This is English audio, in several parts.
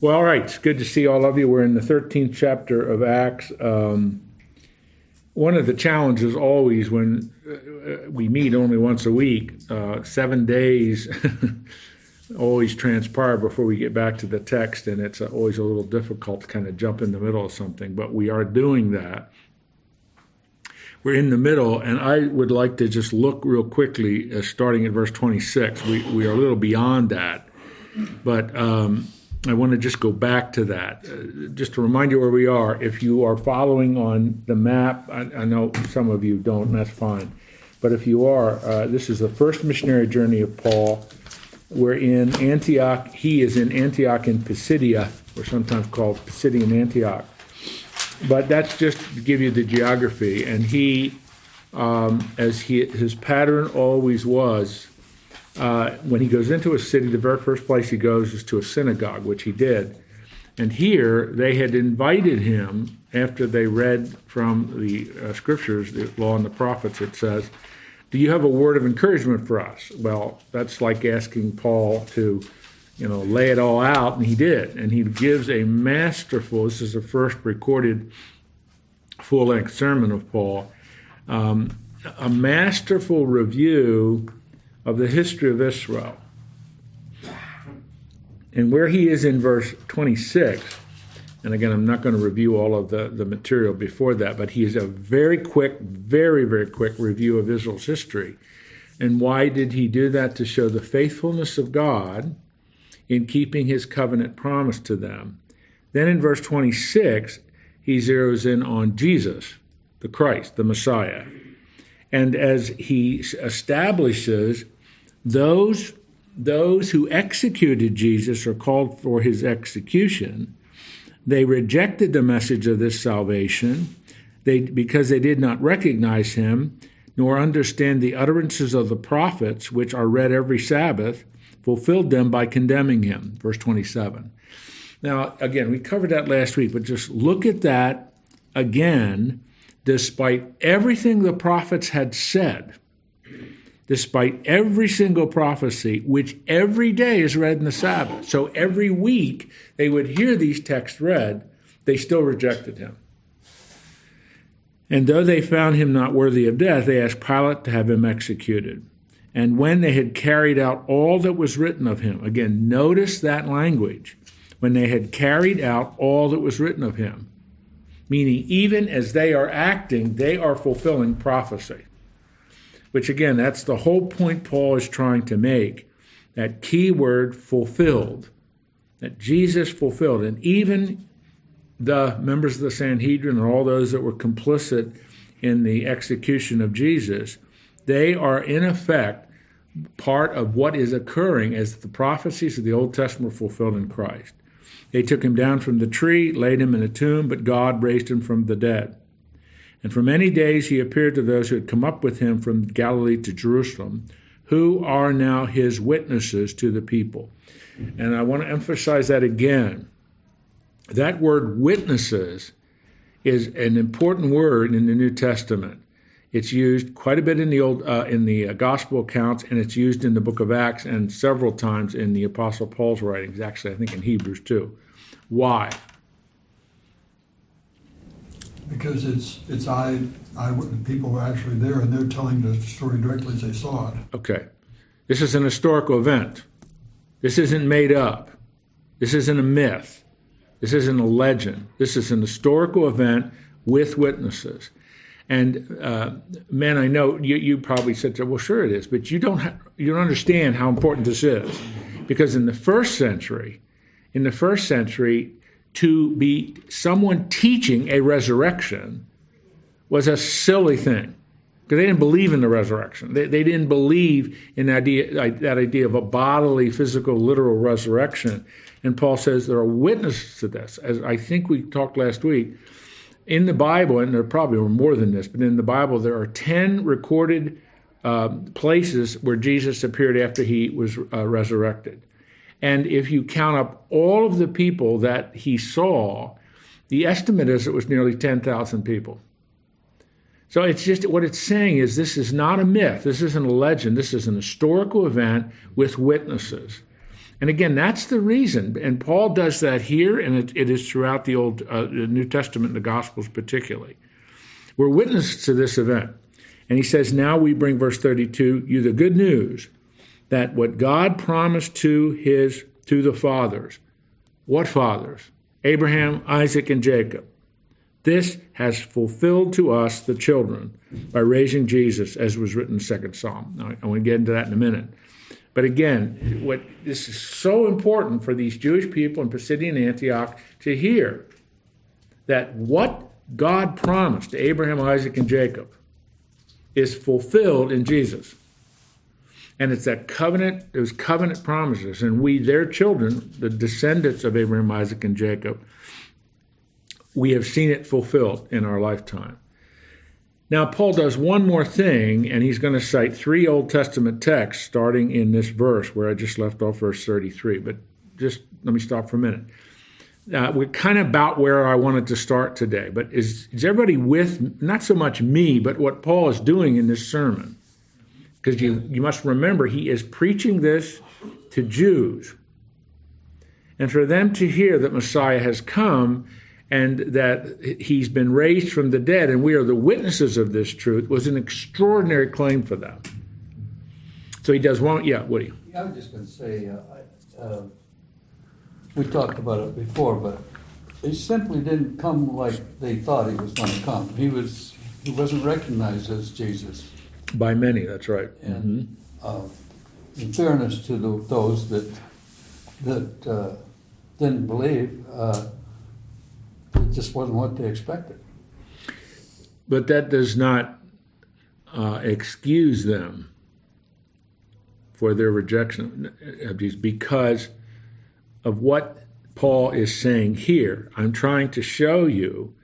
Well, all right. It's good to see all of you. We're in the 13th chapter of Acts. Um, one of the challenges always when uh, we meet only once a week, uh, seven days always transpire before we get back to the text, and it's always a little difficult to kind of jump in the middle of something, but we are doing that. We're in the middle, and I would like to just look real quickly, uh, starting at verse 26. We, we are a little beyond that, but um, I want to just go back to that. Uh, just to remind you where we are. If you are following on the map, I, I know some of you don't, and that's fine. But if you are, uh, this is the first missionary journey of Paul. We're in Antioch. He is in Antioch in Pisidia, or sometimes called Pisidian Antioch. But that's just to give you the geography. And he, um, as he, his pattern always was, uh, when he goes into a city, the very first place he goes is to a synagogue, which he did. And here they had invited him after they read from the uh, scriptures, the law and the prophets, it says, Do you have a word of encouragement for us? Well, that's like asking Paul to, you know, lay it all out, and he did. And he gives a masterful, this is the first recorded full length sermon of Paul, um, a masterful review of the history of Israel. And where he is in verse 26, and again, I'm not going to review all of the, the material before that, but he is a very quick, very, very quick review of Israel's history. And why did he do that? To show the faithfulness of God in keeping his covenant promise to them. Then in verse 26, he zeroes in on Jesus, the Christ, the Messiah. And as he establishes those, those who executed Jesus or called for his execution, they rejected the message of this salvation they, because they did not recognize him nor understand the utterances of the prophets, which are read every Sabbath, fulfilled them by condemning him. Verse 27. Now, again, we covered that last week, but just look at that again, despite everything the prophets had said despite every single prophecy, which every day is read in the Sabbath. So every week they would hear these texts read, they still rejected him. And though they found him not worthy of death, they asked Pilate to have him executed. And when they had carried out all that was written of him, again, notice that language, when they had carried out all that was written of him, meaning even as they are acting, they are fulfilling prophecy which again, that's the whole point Paul is trying to make. That key word fulfilled, that Jesus fulfilled. And even the members of the Sanhedrin and all those that were complicit in the execution of Jesus, they are in effect part of what is occurring as the prophecies of the Old Testament were fulfilled in Christ. They took him down from the tree, laid him in a tomb, but God raised him from the dead. And for many days he appeared to those who had come up with him from Galilee to Jerusalem, who are now his witnesses to the people. And I want to emphasize that again. That word witnesses is an important word in the New Testament. It's used quite a bit in the old uh, in the uh, gospel accounts, and it's used in the book of Acts and several times in the Apostle Paul's writings. Actually, I think in Hebrews too. Why? Because it's it's eye eyewitness people were actually there and they're telling the story directly as they saw it. Okay, this is an historical event. This isn't made up. This isn't a myth. This isn't a legend. This is an historical event with witnesses. And uh, man, I know you, you probably said, "Well, sure it is," but you don't ha- you don't understand how important this is, because in the first century, in the first century, to be someone teaching a resurrection was a silly thing because they didn't believe in the resurrection. They, they didn't believe in that idea, that idea of a bodily, physical, literal resurrection. And Paul says there are witnesses to this. As I think we talked last week, in the Bible, and there probably were more than this, but in the Bible, there are 10 recorded uh, places where Jesus appeared after he was uh, resurrected. And if you count up all of the people that he saw, the estimate is it was nearly 10,000 people. So it's just what it's saying is this is not a myth. This isn't a legend. This is an historical event with witnesses. And again, that's the reason. And Paul does that here, and it, it is throughout the Old uh, the New Testament and the Gospels particularly. We're witnesses to this event. And he says, Now we bring verse 32, you the good news that what God promised to his to the fathers. What fathers? Abraham, Isaac, and Jacob. This has fulfilled to us, the children, by raising Jesus, as was written in second Psalm. Now, I want to get into that in a minute. But again, what this is so important for these Jewish people in Pisidian Antioch to hear that what God promised to Abraham, Isaac, and Jacob is fulfilled in Jesus. And it's that covenant, those covenant promises. And we, their children, the descendants of Abraham, Isaac, and Jacob, we have seen it fulfilled in our lifetime. Now, Paul does one more thing, and he's going to cite three Old Testament texts starting in this verse where I just left off verse 33. But just let me stop for a minute. Uh, we're kind of about where I wanted to start today, but is, is everybody with not so much me, but what Paul is doing in this sermon? Because you, you must remember, he is preaching this to Jews. And for them to hear that Messiah has come and that he's been raised from the dead, and we are the witnesses of this truth, was an extraordinary claim for them. So he does one, yeah, Woody. I was just going to say, uh, uh, we talked about it before, but it simply didn't come like they thought he was going to come. He was he wasn't recognized as Jesus. By many, that's right. And uh, in fairness to the, those that that uh, didn't believe, uh, it just wasn't what they expected. But that does not uh, excuse them for their rejection of Jesus because of what Paul is saying here. I'm trying to show you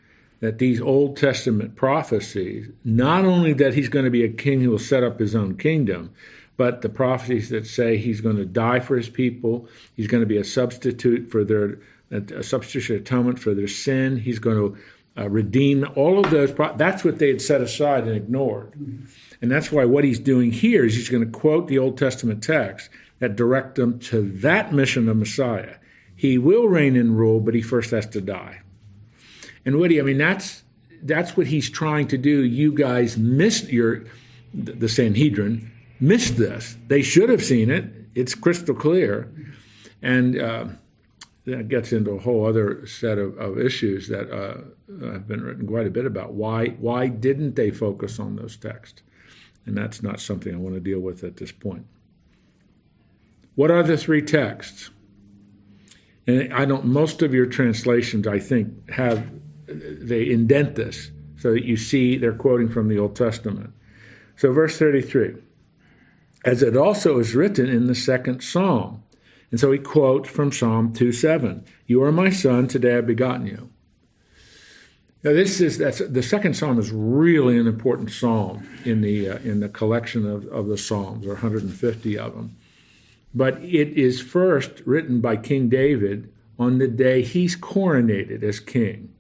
that these Old Testament prophecies, not only that he's going to be a king who will set up his own kingdom, but the prophecies that say he's going to die for his people, he's going to be a substitute for their a substitution atonement for their sin, he's going to uh, redeem all of those. Pro- that's what they had set aside and ignored. And that's why what he's doing here is he's going to quote the Old Testament text that direct them to that mission of Messiah. He will reign and rule, but he first has to die. And Woody, I mean, that's that's what he's trying to do. You guys missed your the Sanhedrin missed this. They should have seen it. It's crystal clear, and uh, that gets into a whole other set of, of issues that uh, have been written quite a bit about. Why why didn't they focus on those texts? And that's not something I want to deal with at this point. What are the three texts? And I don't. Most of your translations, I think, have they indent this so that you see they're quoting from the Old Testament. So, verse thirty-three, as it also is written in the second Psalm, and so he quotes from Psalm two seven: "You are my son; today I've begotten you." Now, this is that's the second psalm is really an important psalm in the uh, in the collection of, of the psalms. Are 150 of them, but it is first written by King David on the day he's coronated as king.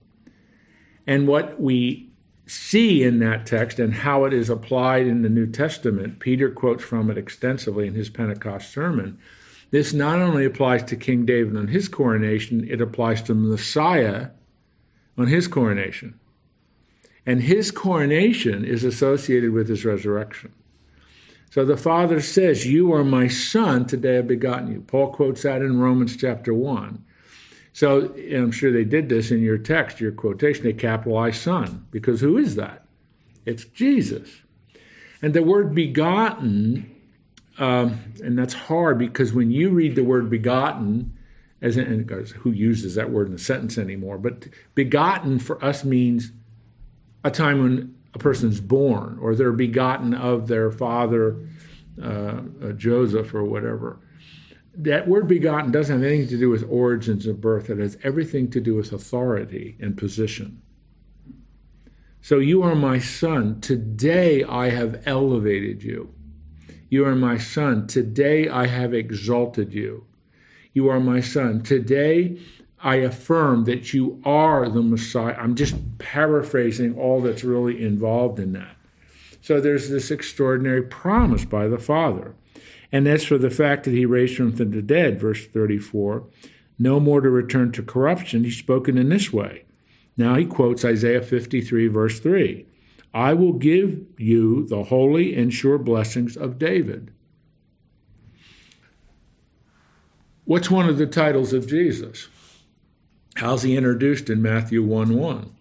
And what we see in that text and how it is applied in the New Testament, Peter quotes from it extensively in his Pentecost sermon. This not only applies to King David on his coronation, it applies to Messiah on his coronation. And his coronation is associated with his resurrection. So the Father says, You are my son, today I've begotten you. Paul quotes that in Romans chapter 1. So I'm sure they did this in your text, your quotation, they capitalized son, because who is that? It's Jesus. And the word begotten, um, and that's hard because when you read the word begotten, as in, who uses that word in a sentence anymore, but begotten for us means a time when a person's born or they're begotten of their father, uh, uh, Joseph or whatever that word begotten doesn't have anything to do with origins of birth. It has everything to do with authority and position. So you are my son. Today I have elevated you. You are my son. Today I have exalted you. You are my son. Today I affirm that you are the Messiah. I'm just paraphrasing all that's really involved in that. So there's this extraordinary promise by the Father. And as for the fact that he raised from the dead, verse 34, no more to return to corruption, he's spoken in this way. Now he quotes Isaiah 53, verse 3 I will give you the holy and sure blessings of David. What's one of the titles of Jesus? How's he introduced in Matthew 1 1?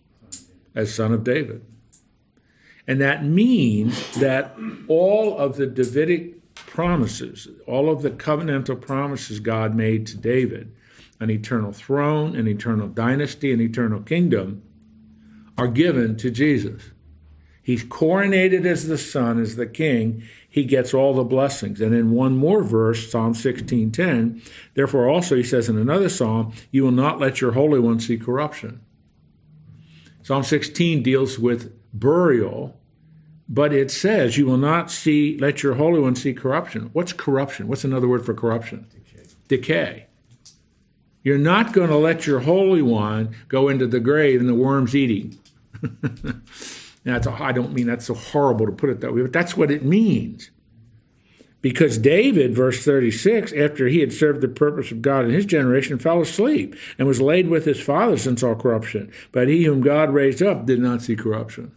As Son of David. And that means that all of the Davidic promises, all of the covenantal promises God made to David, an eternal throne, an eternal dynasty, an eternal kingdom, are given to Jesus. He's coronated as the son, as the king. He gets all the blessings. And in one more verse, Psalm 16:10, therefore also he says in another psalm, you will not let your holy one see corruption. Psalm 16 deals with burial, but it says you will not see let your holy one see corruption. What's corruption? What's another word for corruption? Decay. Decay. You're not going to let your holy one go into the grave and the worms eating. That's I don't mean that's so horrible to put it that way, but that's what it means. Because David, verse 36, after he had served the purpose of God in his generation, fell asleep and was laid with his fathers and saw corruption. But he whom God raised up did not see corruption.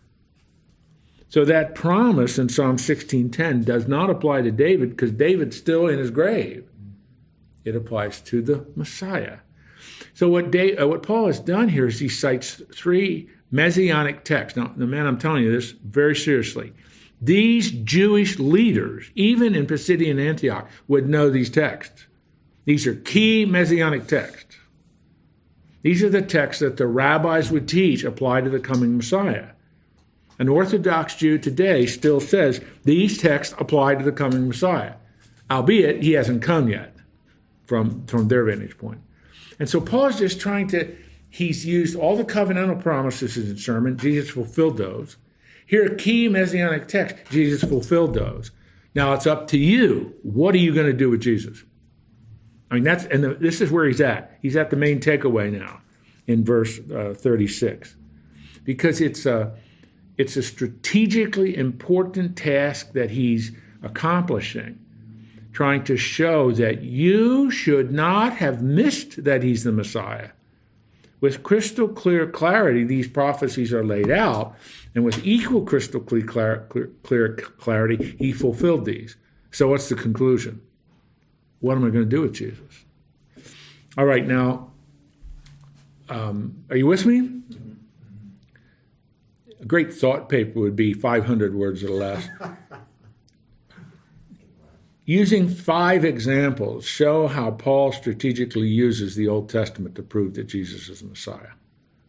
So that promise in Psalm 16:10 does not apply to David because David's still in his grave. It applies to the Messiah. So what, Dave, uh, what Paul has done here is he cites three messianic texts. Now, the man, I'm telling you this very seriously. These Jewish leaders, even in Pisidian Antioch, would know these texts. These are key messianic texts. These are the texts that the rabbis would teach apply to the coming Messiah. An Orthodox Jew today still says these texts apply to the coming Messiah, albeit he hasn't come yet from, from their vantage point. And so Paul's just trying to He's used all the covenantal promises in the sermon. Jesus fulfilled those. Here are key messianic texts. Jesus fulfilled those. Now it's up to you. What are you going to do with Jesus? I mean, that's, and the, this is where he's at. He's at the main takeaway now in verse uh, 36. Because it's a, it's a strategically important task that he's accomplishing, trying to show that you should not have missed that he's the Messiah with crystal clear clarity, these prophecies are laid out, and with equal crystal clear, clear clarity, he fulfilled these. So, what's the conclusion? What am I going to do with Jesus? All right, now, um, are you with me? A great thought paper would be 500 words or less. Using five examples, show how Paul strategically uses the Old Testament to prove that Jesus is the Messiah.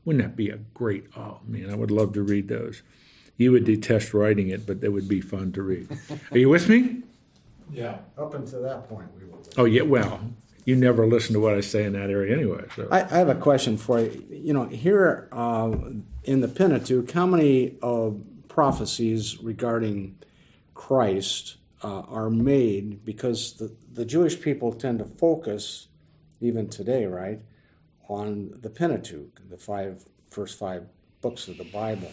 Wouldn't that be a great, oh man, I would love to read those. You would detest writing it, but they would be fun to read. Are you with me? Yeah. Up until that point, we will. Oh, yeah, well, you never listen to what I say in that area anyway. So. I, I have a question for you. You know, here uh, in the Pentateuch, how many uh, prophecies regarding Christ uh, are made because the, the Jewish people tend to focus, even today, right, on the Pentateuch, the five first five books of the Bible.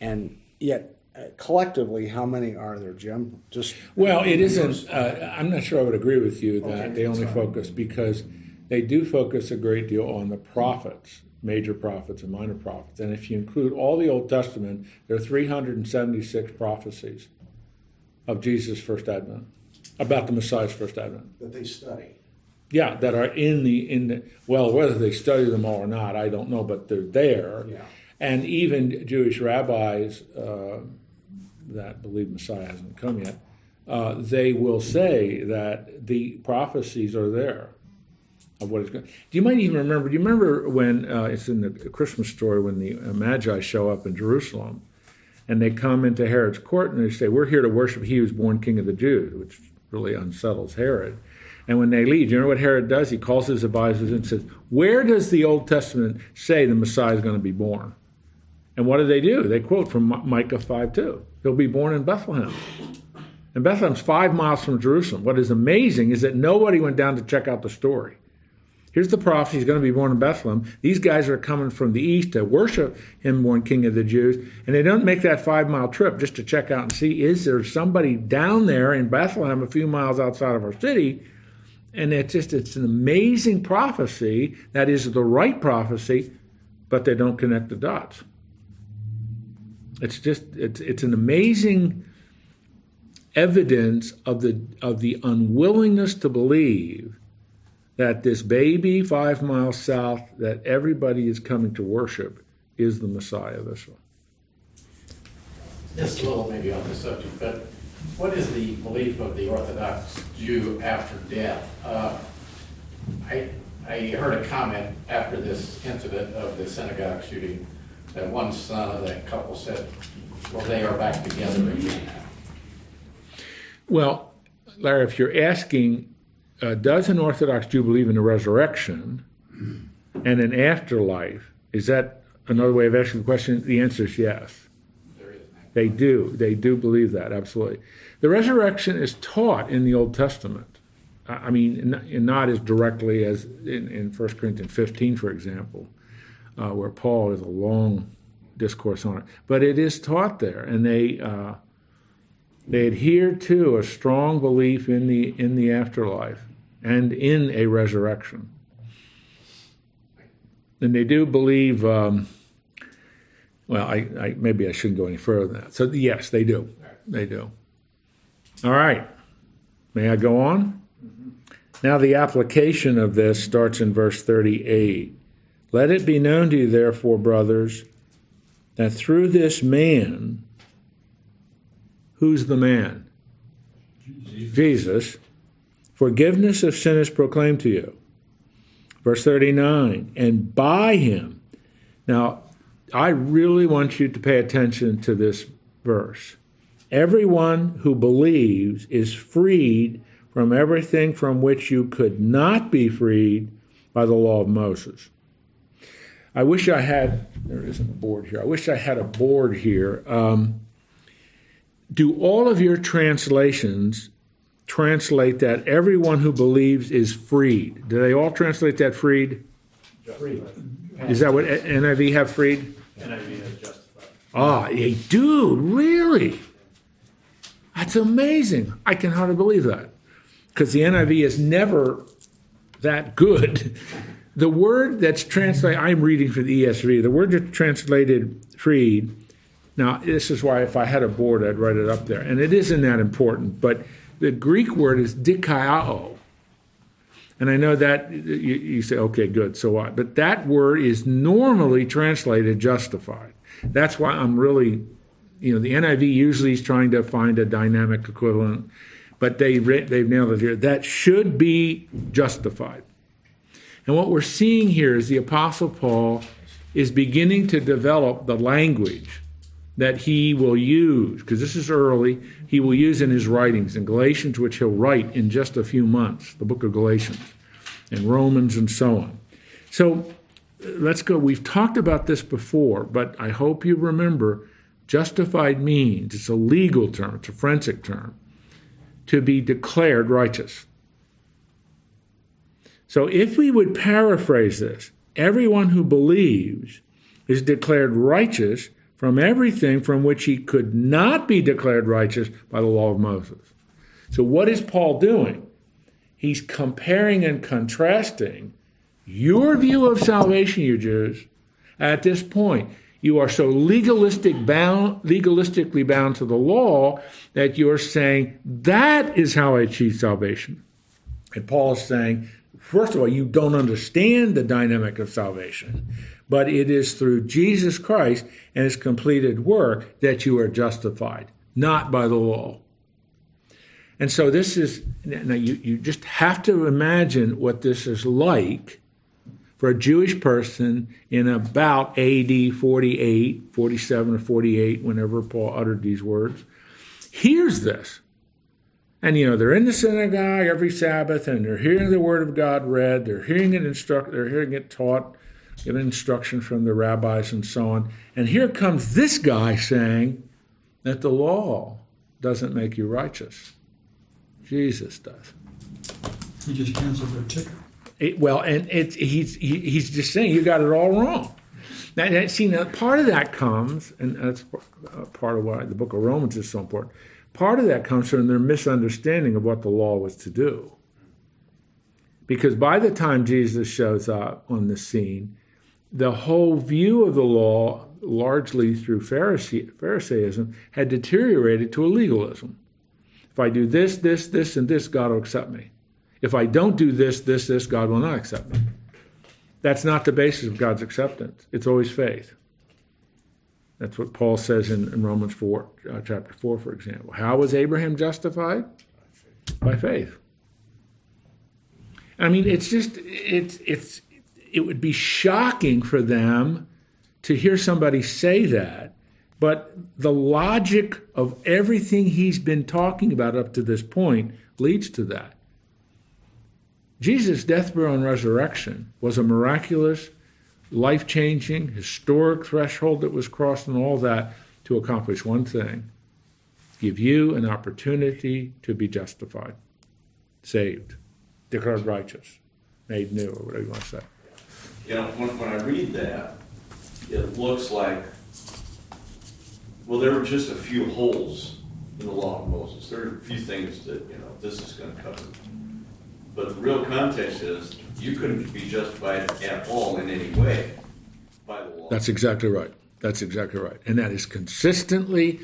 And yet, collectively, how many are there, Jim? Just well, it isn't. Uh, I'm not sure I would agree with you that okay, they only focus because they do focus a great deal on the prophets, major prophets and minor prophets. And if you include all the Old Testament, there are 376 prophecies of Jesus' first advent, about the Messiah's first advent. That they study. Yeah, that are in the in the well, whether they study them all or not, I don't know, but they're there. Yeah. And even Jewish rabbis uh, that believe Messiah hasn't come yet, uh, they will say that the prophecies are there of what is going. Do you might even remember? Do you remember when uh, it's in the Christmas story when the Magi show up in Jerusalem? and they come into Herod's court and they say, We're here to worship he who's born king of the Jews, which really unsettles Herod. And when they leave, you know what Herod does? He calls his advisors and says, Where does the Old Testament say the Messiah is going to be born? And what do they do? They quote from Micah 5 2. He'll be born in Bethlehem. And Bethlehem's five miles from Jerusalem. What is amazing is that nobody went down to check out the story. Here's the prophecy. He's going to be born in Bethlehem. These guys are coming from the east to worship him, born King of the Jews. And they don't make that five mile trip just to check out and see is there somebody down there in Bethlehem, a few miles outside of our city. And it's just, it's an amazing prophecy. That is the right prophecy, but they don't connect the dots. It's just, it's, it's an amazing evidence of the, of the unwillingness to believe that this baby five miles south that everybody is coming to worship is the Messiah of Israel. Just a little maybe on the subject, but what is the belief of the Orthodox Jew after death? Uh, I, I heard a comment after this incident of the synagogue shooting, that one son of that couple said, well, they are back together again now. Well, Larry, if you're asking, uh, does an Orthodox Jew believe in a resurrection and an afterlife? Is that another way of asking the question? The answer is yes. There is now. They do. They do believe that, absolutely. The resurrection is taught in the Old Testament. I I mean, not as directly as in, in 1 Corinthians 15, for example, uh, where Paul has a long discourse on it. But it is taught there, and they uh, they adhere to a strong belief in the in the afterlife and in a resurrection. And they do believe. Um, well, I, I maybe I shouldn't go any further than that. So yes, they do. They do. All right. May I go on? Now the application of this starts in verse 38. Let it be known to you, therefore, brothers, that through this man, who's the man? Jesus. Forgiveness of sin is proclaimed to you. Verse 39, and by him. Now, I really want you to pay attention to this verse. Everyone who believes is freed from everything from which you could not be freed by the law of Moses. I wish I had, there isn't a board here. I wish I had a board here. Um, do all of your translations translate that everyone who believes is freed? Do they all translate that freed? Is that what NIV have freed? NIV has justified. Ah, they do, really? That's amazing. I can hardly believe that. Because the NIV is never that good. The word that's translated, I'm reading from the ESV, the word that's translated freed, now this is why if I had a board, I'd write it up there. And it isn't that important, but the Greek word is dikaiao. And I know that you, you say, okay, good, so what? But that word is normally translated justified. That's why I'm really, you know, the NIV usually is trying to find a dynamic equivalent, but they, they've nailed it here. That should be justified. And what we're seeing here is the Apostle Paul is beginning to develop the language that he will use, because this is early, he will use in his writings in Galatians, which he'll write in just a few months, the book of Galatians, and Romans, and so on. So let's go. We've talked about this before, but I hope you remember justified means it's a legal term, it's a forensic term, to be declared righteous. So if we would paraphrase this, everyone who believes is declared righteous from everything from which he could not be declared righteous by the law of Moses. So, what is Paul doing? He's comparing and contrasting your view of salvation, you Jews, at this point. You are so legalistic bound, legalistically bound to the law that you're saying that is how I achieve salvation. And Paul is saying, first of all, you don't understand the dynamic of salvation but it is through Jesus Christ and his completed work that you are justified, not by the law. And so this is, now you, you just have to imagine what this is like for a Jewish person in about AD 48, 47 or 48, whenever Paul uttered these words, hears this. And you know, they're in the synagogue every Sabbath and they're hearing the word of God read, they're hearing it instruct, they're hearing it taught, given instruction from the rabbis and so on. And here comes this guy saying that the law doesn't make you righteous. Jesus does. He just canceled their ticket. It, well, and it's he's he, he's just saying you got it all wrong. Now, now, see, now part of that comes, and that's uh, part of why the Book of Romans is so important. Part of that comes from their misunderstanding of what the law was to do. Because by the time Jesus shows up on the scene, the whole view of the law, largely through Pharisee, Pharisaism, had deteriorated to a legalism. If I do this, this, this, and this, God will accept me. If I don't do this, this, this, God will not accept me. That's not the basis of God's acceptance. It's always faith. That's what Paul says in, in Romans 4, uh, chapter 4, for example. How was Abraham justified? By faith. I mean, it's just, it's, it's, it would be shocking for them to hear somebody say that, but the logic of everything he's been talking about up to this point leads to that. Jesus' death, burial, and resurrection was a miraculous, life changing, historic threshold that was crossed, and all that to accomplish one thing give you an opportunity to be justified, saved, declared righteous, made new, or whatever you want to say. You know, when, when I read that, it looks like, well, there were just a few holes in the law of Moses. There are a few things that, you know, this is gonna cover. But the real context is, you couldn't be justified at all in any way by the law. That's exactly right. That's exactly right. And that is consistently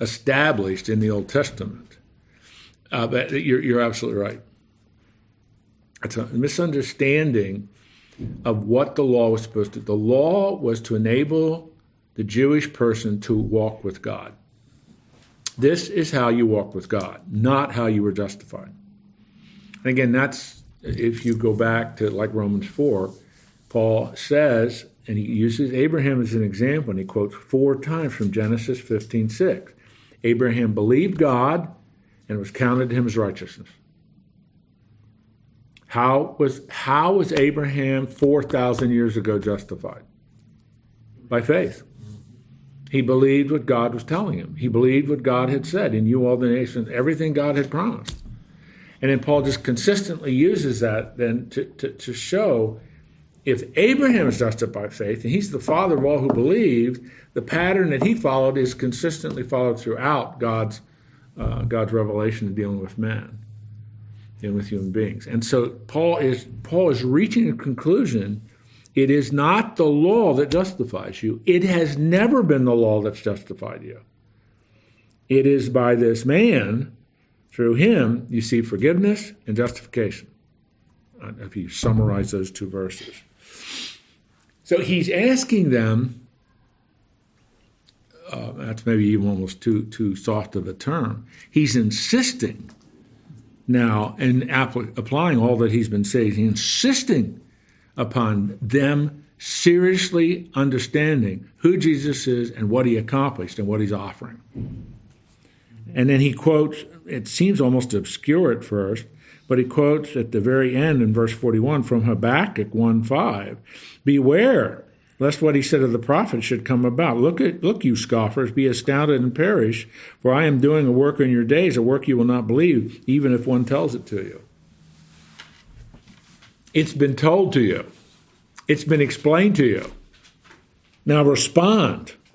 established in the Old Testament. Uh, but you're, you're absolutely right. It's a misunderstanding of what the law was supposed to. The law was to enable the Jewish person to walk with God. This is how you walk with God, not how you were justified. And again, that's if you go back to like Romans 4, Paul says, and he uses Abraham as an example, and he quotes four times from Genesis 15 6. Abraham believed God and was counted to him as righteousness. How was, how was Abraham 4,000 years ago justified? By faith. He believed what God was telling him. He believed what God had said, in you all the nations, everything God had promised. And then Paul just consistently uses that then to, to, to show if Abraham is justified by faith, and he's the father of all who believed, the pattern that he followed is consistently followed throughout God's, uh, God's revelation in dealing with man and with human beings. And so Paul is Paul is reaching a conclusion. It is not the law that justifies you. It has never been the law that's justified you. It is by this man, through him, you see forgiveness and justification. If you summarize those two verses. So he's asking them, uh, that's maybe even almost too, too soft of a term. He's insisting now and applying all that he's been saying, he's insisting upon them seriously understanding who Jesus is and what he accomplished and what he's offering. And then he quotes, it seems almost obscure at first, but he quotes at the very end in verse 41 from Habakkuk 1 5 Beware lest what he said of the prophet should come about. Look at look, you scoffers, be astounded and perish, for I am doing a work in your days, a work you will not believe, even if one tells it to you. It's been told to you. It's been explained to you. Now respond.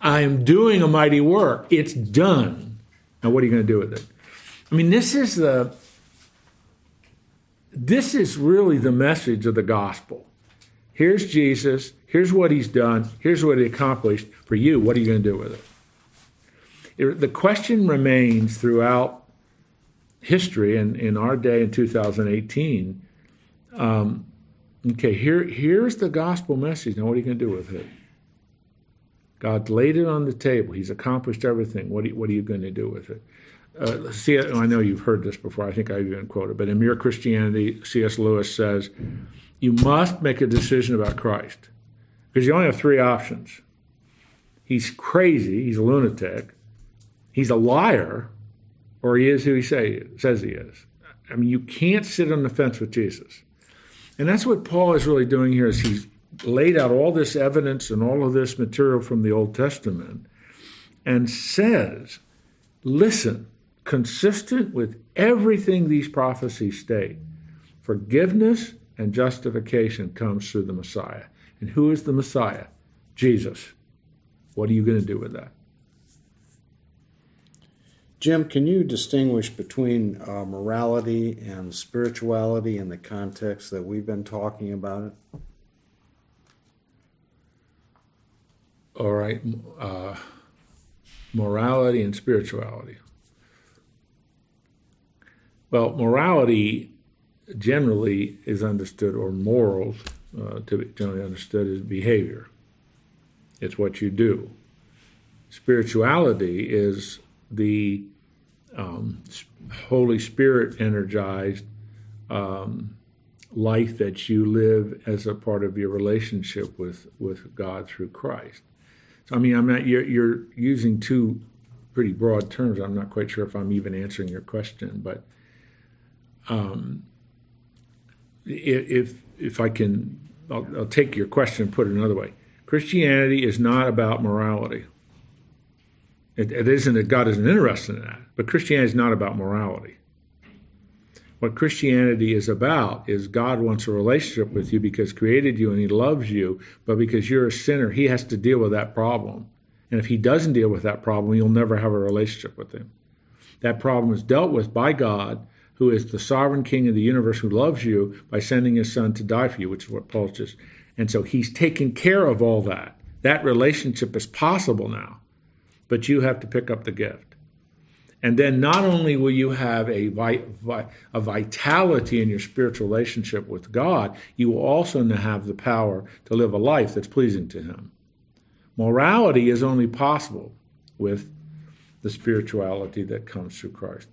I am doing a mighty work. It's done. Now what are you going to do with it? I mean, this is the this is really the message of the gospel. Here's Jesus. Here's what he's done. Here's what he accomplished for you. What are you going to do with it? The question remains throughout history and in our day in 2018. Um, okay, here, here's the gospel message. Now, what are you going to do with it? God laid it on the table. He's accomplished everything. What are you, what are you going to do with it? Uh, I know you've heard this before. I think I've even quoted, but in Mere Christianity, C.S. Lewis says, you must make a decision about Christ because you only have three options. He's crazy, he's a lunatic, he's a liar, or he is who he say, says he is. I mean, you can't sit on the fence with Jesus. And that's what Paul is really doing here is he's laid out all this evidence and all of this material from the Old Testament and says, listen, consistent with everything these prophecies state, Forgiveness and justification comes through the Messiah. And who is the Messiah? Jesus. What are you going to do with that? Jim, can you distinguish between uh, morality and spirituality in the context that we've been talking about it? All right, uh, morality and spirituality. Well, morality generally is understood, or morals, uh, to generally understood as behavior. It's what you do. Spirituality is the um, Holy Spirit energized um, life that you live as a part of your relationship with, with God through Christ. I mean, I'm not, you're, you're using two pretty broad terms. I'm not quite sure if I'm even answering your question, but um, if, if I can, I'll, I'll take your question and put it another way. Christianity is not about morality. It, it isn't that God isn't interested in that, but Christianity is not about morality. What Christianity is about is God wants a relationship with you because created you and He loves you, but because you're a sinner, He has to deal with that problem. And if He doesn't deal with that problem, you'll never have a relationship with Him. That problem is dealt with by God, who is the sovereign King of the universe, who loves you by sending His Son to die for you, which is what Paul's just. And so He's taken care of all that. That relationship is possible now but you have to pick up the gift. And then not only will you have a, a vitality in your spiritual relationship with God, you will also have the power to live a life that's pleasing to Him. Morality is only possible with the spirituality that comes through Christ.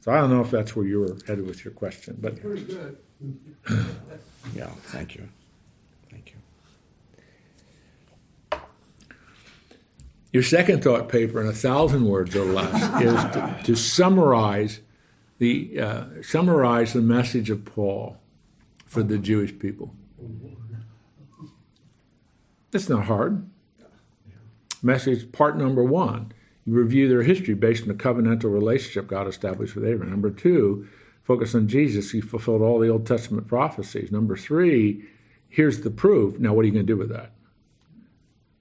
So I don't know if that's where you were headed with your question, but Yeah, thank you. Thank you. Your second thought paper, in a thousand words or less, is to, to summarize the uh, summarize the message of Paul for the Jewish people. That's not hard. Message part number one: you review their history based on the covenantal relationship God established with Abraham. Number two, focus on Jesus. He fulfilled all the Old Testament prophecies. Number three, here's the proof. Now, what are you going to do with that?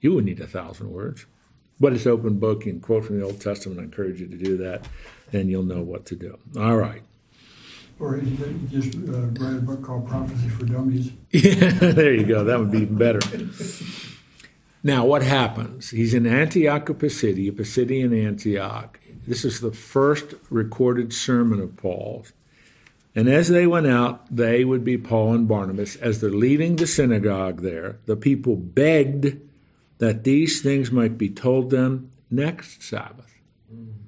You would need a thousand words. But it's open book. You can quote from the Old Testament. I encourage you to do that. and you'll know what to do. All right. Or just uh, write a book called Prophecy for Dummies. Yeah, there you go. That would be even better. Now, what happens? He's in Antioch of Pisidia, Pisidian Antioch. This is the first recorded sermon of Paul's. And as they went out, they would be Paul and Barnabas. As they're leaving the synagogue there, the people begged that these things might be told them next Sabbath.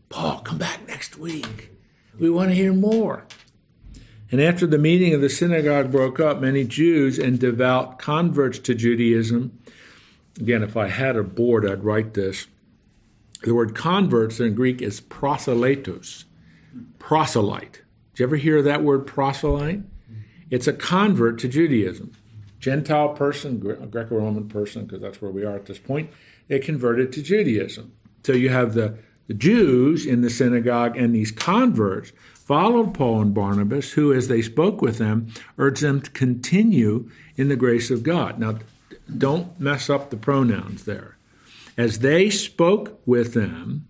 Paul, come back next week. We want to hear more. And after the meeting of the synagogue broke up, many Jews and devout converts to Judaism, again, if I had a board, I'd write this. The word converts in Greek is proselytos, proselyte. Did you ever hear that word proselyte? It's a convert to Judaism. Gentile person, Greco Roman person, because that's where we are at this point, they converted to Judaism. So you have the, the Jews in the synagogue and these converts followed Paul and Barnabas, who, as they spoke with them, urged them to continue in the grace of God. Now, don't mess up the pronouns there. As they spoke with them,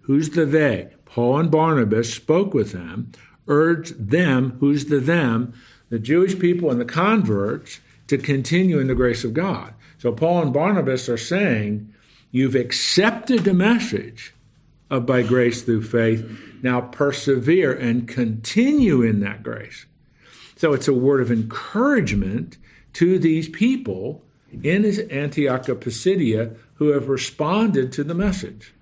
who's the they? Paul and Barnabas spoke with them, urged them, who's the them? The Jewish people and the converts to continue in the grace of God. So Paul and Barnabas are saying, You've accepted the message of by grace through faith. Now persevere and continue in that grace. So it's a word of encouragement to these people in Antioch of Pisidia who have responded to the message.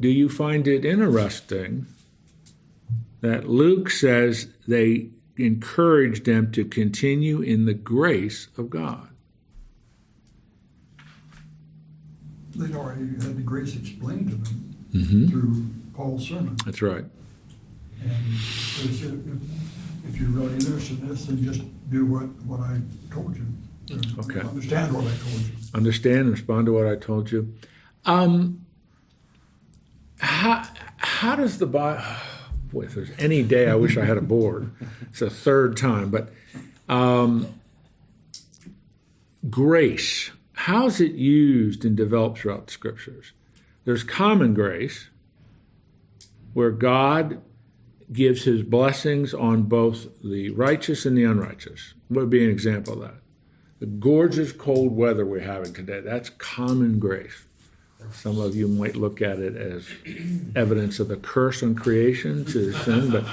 Do you find it interesting that Luke says they encouraged them to continue in the grace of God. They'd already had the grace explained to them mm-hmm. through Paul's sermon. That's right. And they said, if, if, you're really interested in this, then just do what, what I told you. Okay. Understand what I told you. Understand, and respond to what I told you. Um, how, how does the Bible boy, if there's any day I wish I had a board. It's the third time, but um, grace. How's it used and developed throughout the scriptures? There's common grace, where God gives his blessings on both the righteous and the unrighteous. What would be an example of that? The gorgeous cold weather we're having today, that's common grace. Some of you might look at it as evidence of the curse on creation to sin, but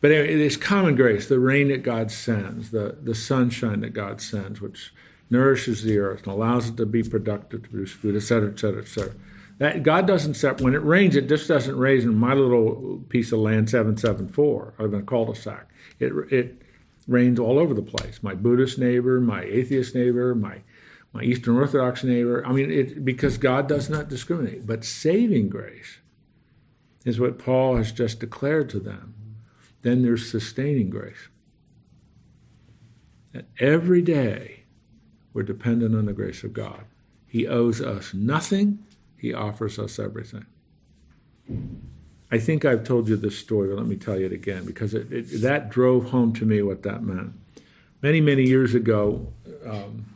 but it is common grace, the rain that God sends, the, the sunshine that God sends, which nourishes the earth and allows it to be productive to produce food, et cetera, et cetera, et cetera. That God doesn't set when it rains, it just doesn't rain in my little piece of land 774 or the cul-de-sac. It it rains all over the place. My Buddhist neighbor, my atheist neighbor, my my Eastern Orthodox neighbor. I mean, it, because God does not discriminate. But saving grace is what Paul has just declared to them. Then there's sustaining grace. That every day we're dependent on the grace of God. He owes us nothing, He offers us everything. I think I've told you this story, but let me tell you it again because it, it, that drove home to me what that meant. Many, many years ago, um,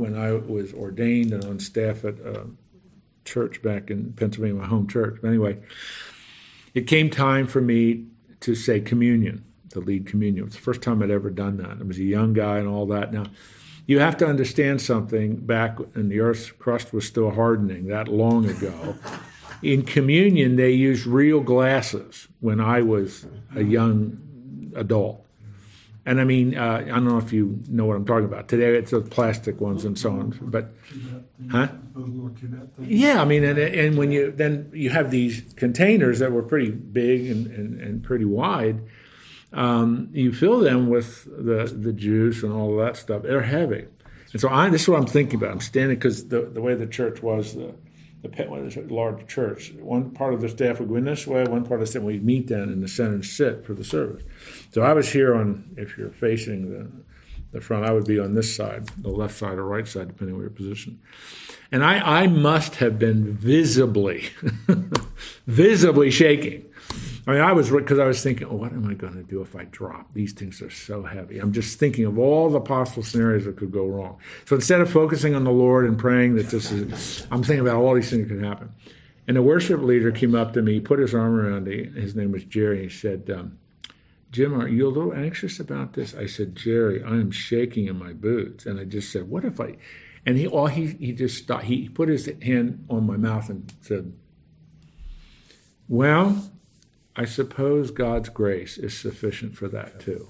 when I was ordained and on staff at a church back in Pennsylvania, my home church. But anyway, it came time for me to say communion, to lead communion. It was the first time I'd ever done that. I was a young guy and all that. Now, you have to understand something back when the earth's crust was still hardening that long ago. In communion, they used real glasses when I was a young adult. And I mean, uh, I don't know if you know what I'm talking about. Today it's the plastic ones and so on. But, huh? Those little cubette things. Yeah, I mean, and, and when you then you have these containers that were pretty big and, and, and pretty wide, um, you fill them with the, the juice and all that stuff. They're heavy. And so I, this is what I'm thinking about. I'm standing because the, the way the church was, the, the pet was a large church. One part of the staff would go in this way, one part of the staff would meet down in the center and sit for the service. So I was here on, if you're facing the, the front, I would be on this side, the left side or right side, depending on your position. And I, I must have been visibly, visibly shaking. I mean, I was because I was thinking, oh, what am I going to do if I drop? These things are so heavy. I'm just thinking of all the possible scenarios that could go wrong. So instead of focusing on the Lord and praying that this is, I'm thinking about all these things that could happen. And the worship leader came up to me, put his arm around me. His name was Jerry. He said, um, Jim, are you a little anxious about this? I said, Jerry, I am shaking in my boots. And I just said, what if I? And he, all he, he just stopped. He put his hand on my mouth and said, well, I suppose God's grace is sufficient for that too.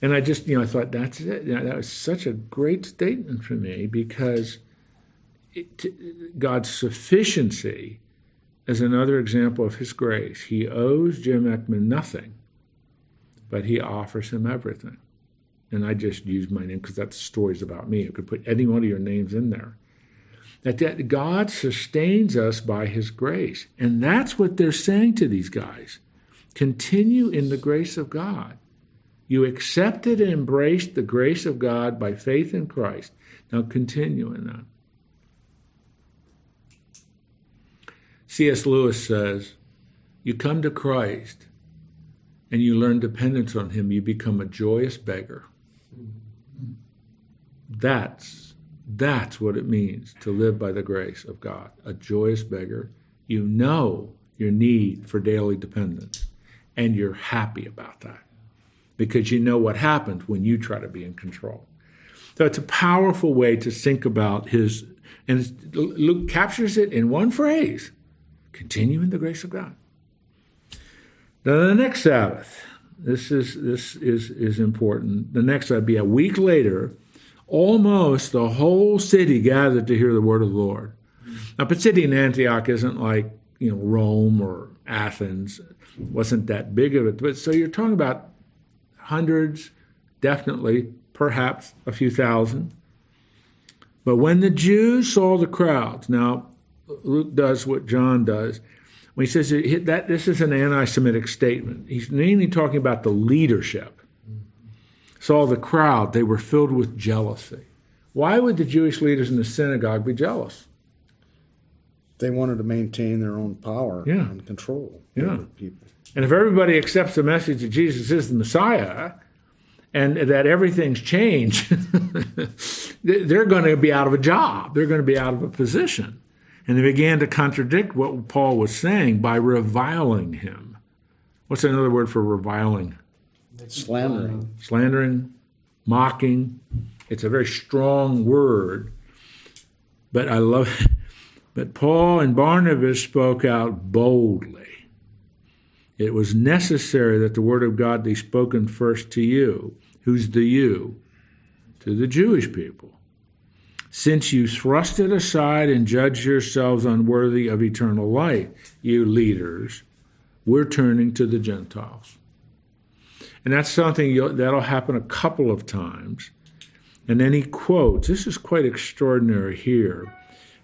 and I just, you know, I thought that's it. You know, that was such a great statement for me because it, God's sufficiency is another example of His grace. He owes Jim Eckman nothing, but He offers him everything. And I just used my name because that story's about me. You could put any one of your names in there that, that God sustains us by his grace. And that's what they're saying to these guys. Continue in the grace of God. You accepted and embraced the grace of God by faith in Christ. Now continue in that. C.S. Lewis says, You come to Christ and you learn dependence on him, you become a joyous beggar. That's that's what it means to live by the grace of God, a joyous beggar. You know your need for daily dependence, and you're happy about that because you know what happens when you try to be in control. So it's a powerful way to think about his, and Luke captures it in one phrase continue in the grace of God. Now, the next Sabbath, this is, this is, is important. The next would be a week later almost the whole city gathered to hear the word of the Lord. Now, Pisidian Antioch isn't like you know Rome or Athens; it wasn't that big of it. But so you're talking about hundreds, definitely, perhaps a few thousand. But when the Jews saw the crowds, now Luke does what John does. When he says that this is an anti-Semitic statement, he's mainly talking about the leadership saw the crowd, they were filled with jealousy. Why would the Jewish leaders in the synagogue be jealous? They wanted to maintain their own power Yeah. and control Yeah. over people. And if everybody accepts the message that Jesus is the Messiah and that everything's changed, they're going to be out of a job. They're going to be out of a position. And they began to contradict what Paul was saying by reviling him. What's another word for reviling? Slandering. Slandering, mocking. It's a very strong word. But I love But Paul and Barnabas spoke out boldly. It was necessary that the word of God be spoken first to you. Who's the you? To the Jewish people. Since you thrust it aside and judge yourselves unworthy of eternal life, you leaders, we're turning to the Gentiles. And that's something that'll happen a couple of times. And then he quotes, this is quite extraordinary here.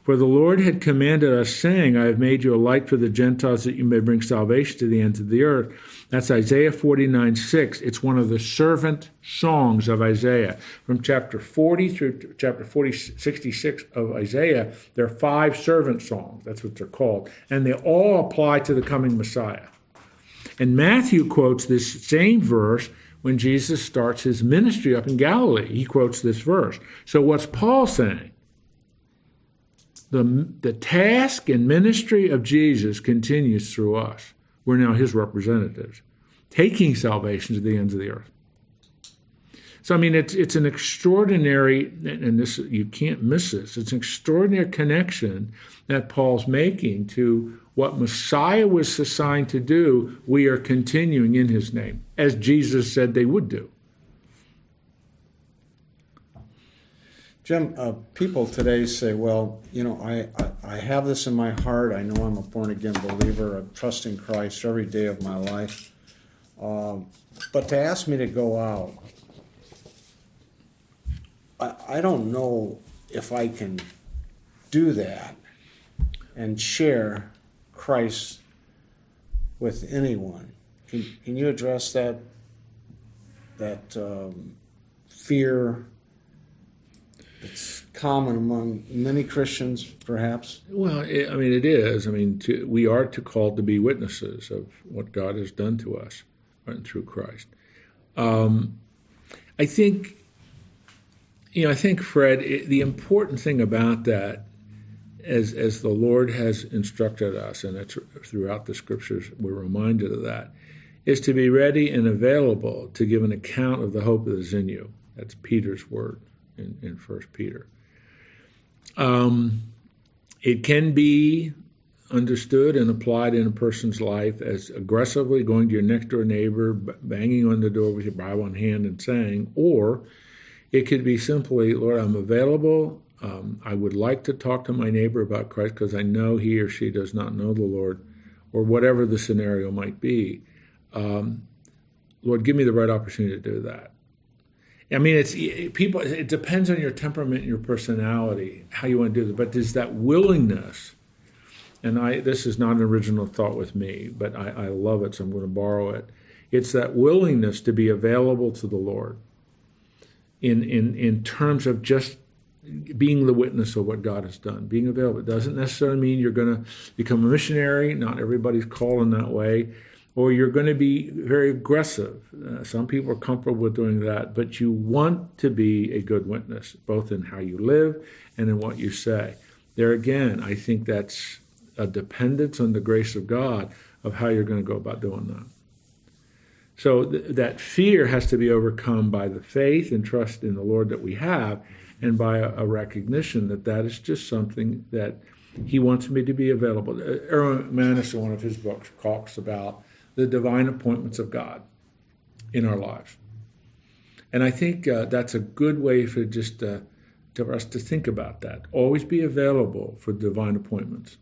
For the Lord had commanded us, saying, I have made you a light for the Gentiles that you may bring salvation to the ends of the earth. That's Isaiah 49 6. It's one of the servant songs of Isaiah. From chapter 40 through chapter 40, 66 of Isaiah, there are five servant songs. That's what they're called. And they all apply to the coming Messiah. And Matthew quotes this same verse when Jesus starts his ministry up in Galilee. He quotes this verse. So what's Paul saying? The, the task and ministry of Jesus continues through us. We're now his representatives, taking salvation to the ends of the earth. So I mean, it's it's an extraordinary, and this you can't miss this. It's an extraordinary connection that Paul's making to what Messiah was assigned to do. We are continuing in His name, as Jesus said they would do. Jim, uh, people today say, well, you know, I, I, I have this in my heart. I know I'm a born again believer. I'm trusting Christ every day of my life. Um, but to ask me to go out, I, I don't know if I can do that and share Christ with anyone. Can, can you address that that um, fear it's common among many Christians, perhaps. Well, I mean, it is. I mean, to, we are to called to be witnesses of what God has done to us right, through Christ. Um, I think, you know, I think Fred, it, the important thing about that, as as the Lord has instructed us, and it's throughout the Scriptures, we're reminded of that, is to be ready and available to give an account of the hope that is in you. That's Peter's word in, in First Peter. Um, it can be understood and applied in a person's life as aggressively going to your next door neighbor, banging on the door with your Bible in hand and saying, or it could be simply, Lord, I'm available. Um, I would like to talk to my neighbor about Christ because I know he or she does not know the Lord, or whatever the scenario might be. Um, Lord, give me the right opportunity to do that. I mean, it's people. It depends on your temperament, and your personality, how you want to do it. But there's that willingness, and I. This is not an original thought with me, but I, I love it, so I'm going to borrow it. It's that willingness to be available to the Lord. In in in terms of just being the witness of what God has done, being available. It doesn't necessarily mean you're going to become a missionary. Not everybody's called in that way or you're going to be very aggressive. Uh, some people are comfortable with doing that, but you want to be a good witness, both in how you live and in what you say. There again, I think that's a dependence on the grace of God of how you're going to go about doing that. So th- that fear has to be overcome by the faith and trust in the Lord that we have, and by a, a recognition that that is just something that He wants me to be available. Uh, Erwin McManus, in one of his books, talks about the divine appointments of God in our lives. And I think uh, that's a good way for just uh, for us to think about that. Always be available for divine appointments.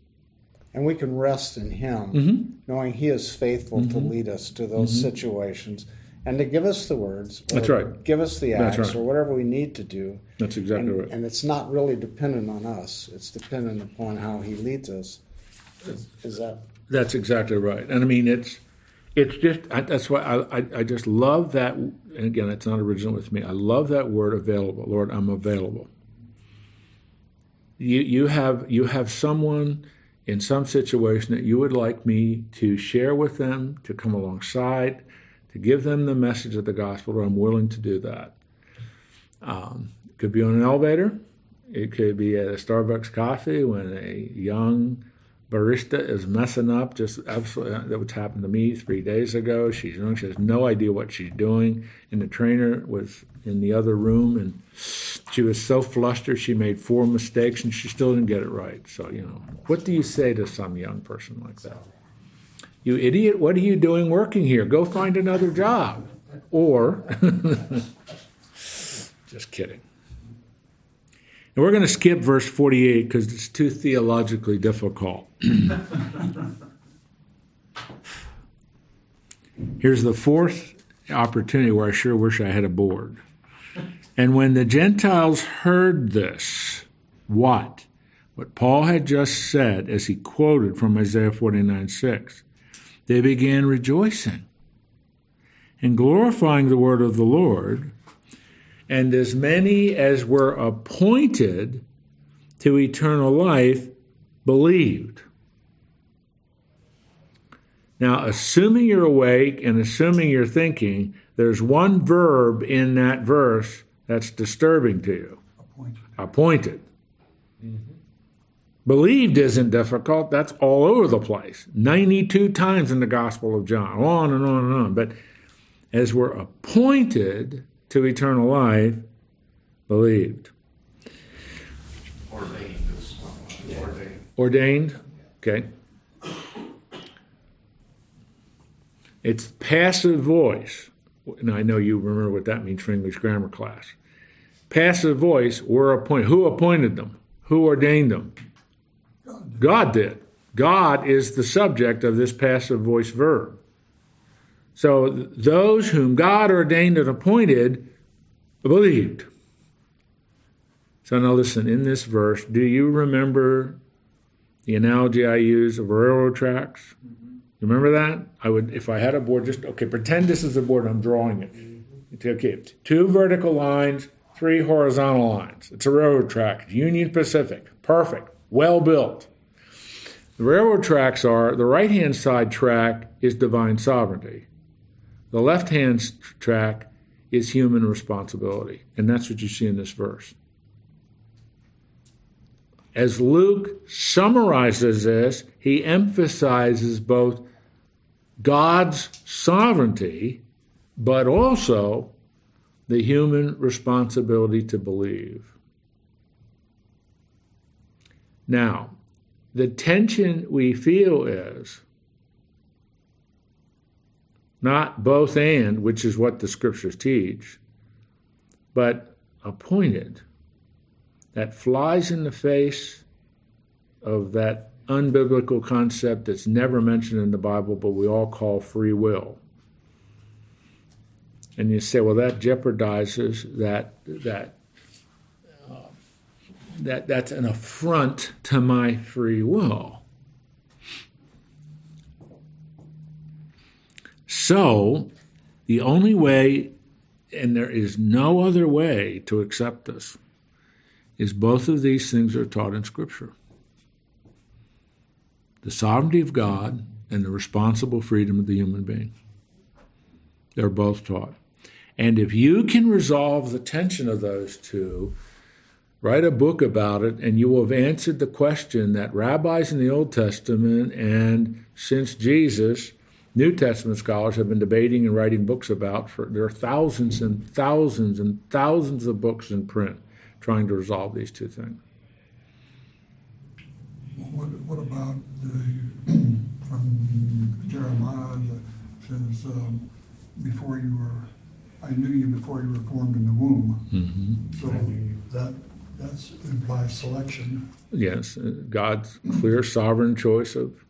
And we can rest in Him, Mm-hmm. knowing He is faithful to lead us to those situations and to give us the words. or That's right. Give us the acts right. or whatever we need to do. That's exactly and, right. and it's not really dependent on us, it's dependent upon how He leads us. Is, is that? That's exactly right. And I mean, it's it's just I, that's why I, I I just love that. And again, it's not original with me. I love that word available. Lord, I'm available. You you have you have someone in some situation that you would like me to share with them, to come alongside, to give them the message of the gospel, I'm willing to do that. Um, could be on an elevator. It could be at a Starbucks coffee when a young barista is messing up. Just absolutely, uh, that was happened to me three days ago. She's young. She has no idea what she's doing, and the trainer was in the other room, and she was so flustered. She made four mistakes, and she still didn't get it right. So you know, what do you say to some young person like that? You idiot! What are you doing working here? Go find another job, or just kidding. And we're going to skip verse 48 because it's too theologically difficult. Here's the fourth opportunity where I sure wish I had a board. And when the Gentiles heard this, what? What Paul had just said as he quoted from Isaiah 49 6, they began rejoicing and glorifying the word of the Lord and as many as were appointed to eternal life believed. Now, assuming you're awake and assuming you're thinking, there's one verb in that verse that's disturbing to you Appointed. appointed. Mm-hmm. Believed isn't difficult, that's all over the place. 92 times in the Gospel of John, on and on and on. But as we're appointed to eternal life, believed. Ordained ordained. Ordained, okay. It's passive voice. And I know you remember what that means from English grammar class. Passive voice were appointed. Who appointed them? Who ordained them? God did. God is the subject of this passive voice verb. So those whom God ordained and appointed believed. So now listen, in this verse, do you remember the analogy I use of railroad tracks? You remember that? I would, if I had a board, just okay. Pretend this is the board. I'm drawing it. Okay, two vertical lines, three horizontal lines. It's a railroad track. Union Pacific. Perfect. Well built. The railroad tracks are the right hand side track is divine sovereignty. The left hand track is human responsibility. And that's what you see in this verse. As Luke summarizes this, he emphasizes both God's sovereignty, but also the human responsibility to believe. Now, the tension we feel is not both and, which is what the scriptures teach, but appointed that flies in the face of that unbiblical concept that's never mentioned in the Bible, but we all call free will. And you say, well, that jeopardizes that that uh, that that's an affront to my free will. So, the only way, and there is no other way to accept this, is both of these things are taught in Scripture the sovereignty of God and the responsible freedom of the human being. They're both taught. And if you can resolve the tension of those two, write a book about it, and you will have answered the question that rabbis in the Old Testament and since Jesus, New Testament scholars have been debating and writing books about for there are thousands and thousands and thousands of books in print trying to resolve these two things. What, what about the, from Jeremiah, that says, um, before you were, I knew you before you were formed in the womb. So that, that's implies selection. Yes, uh, God's clear sovereign choice of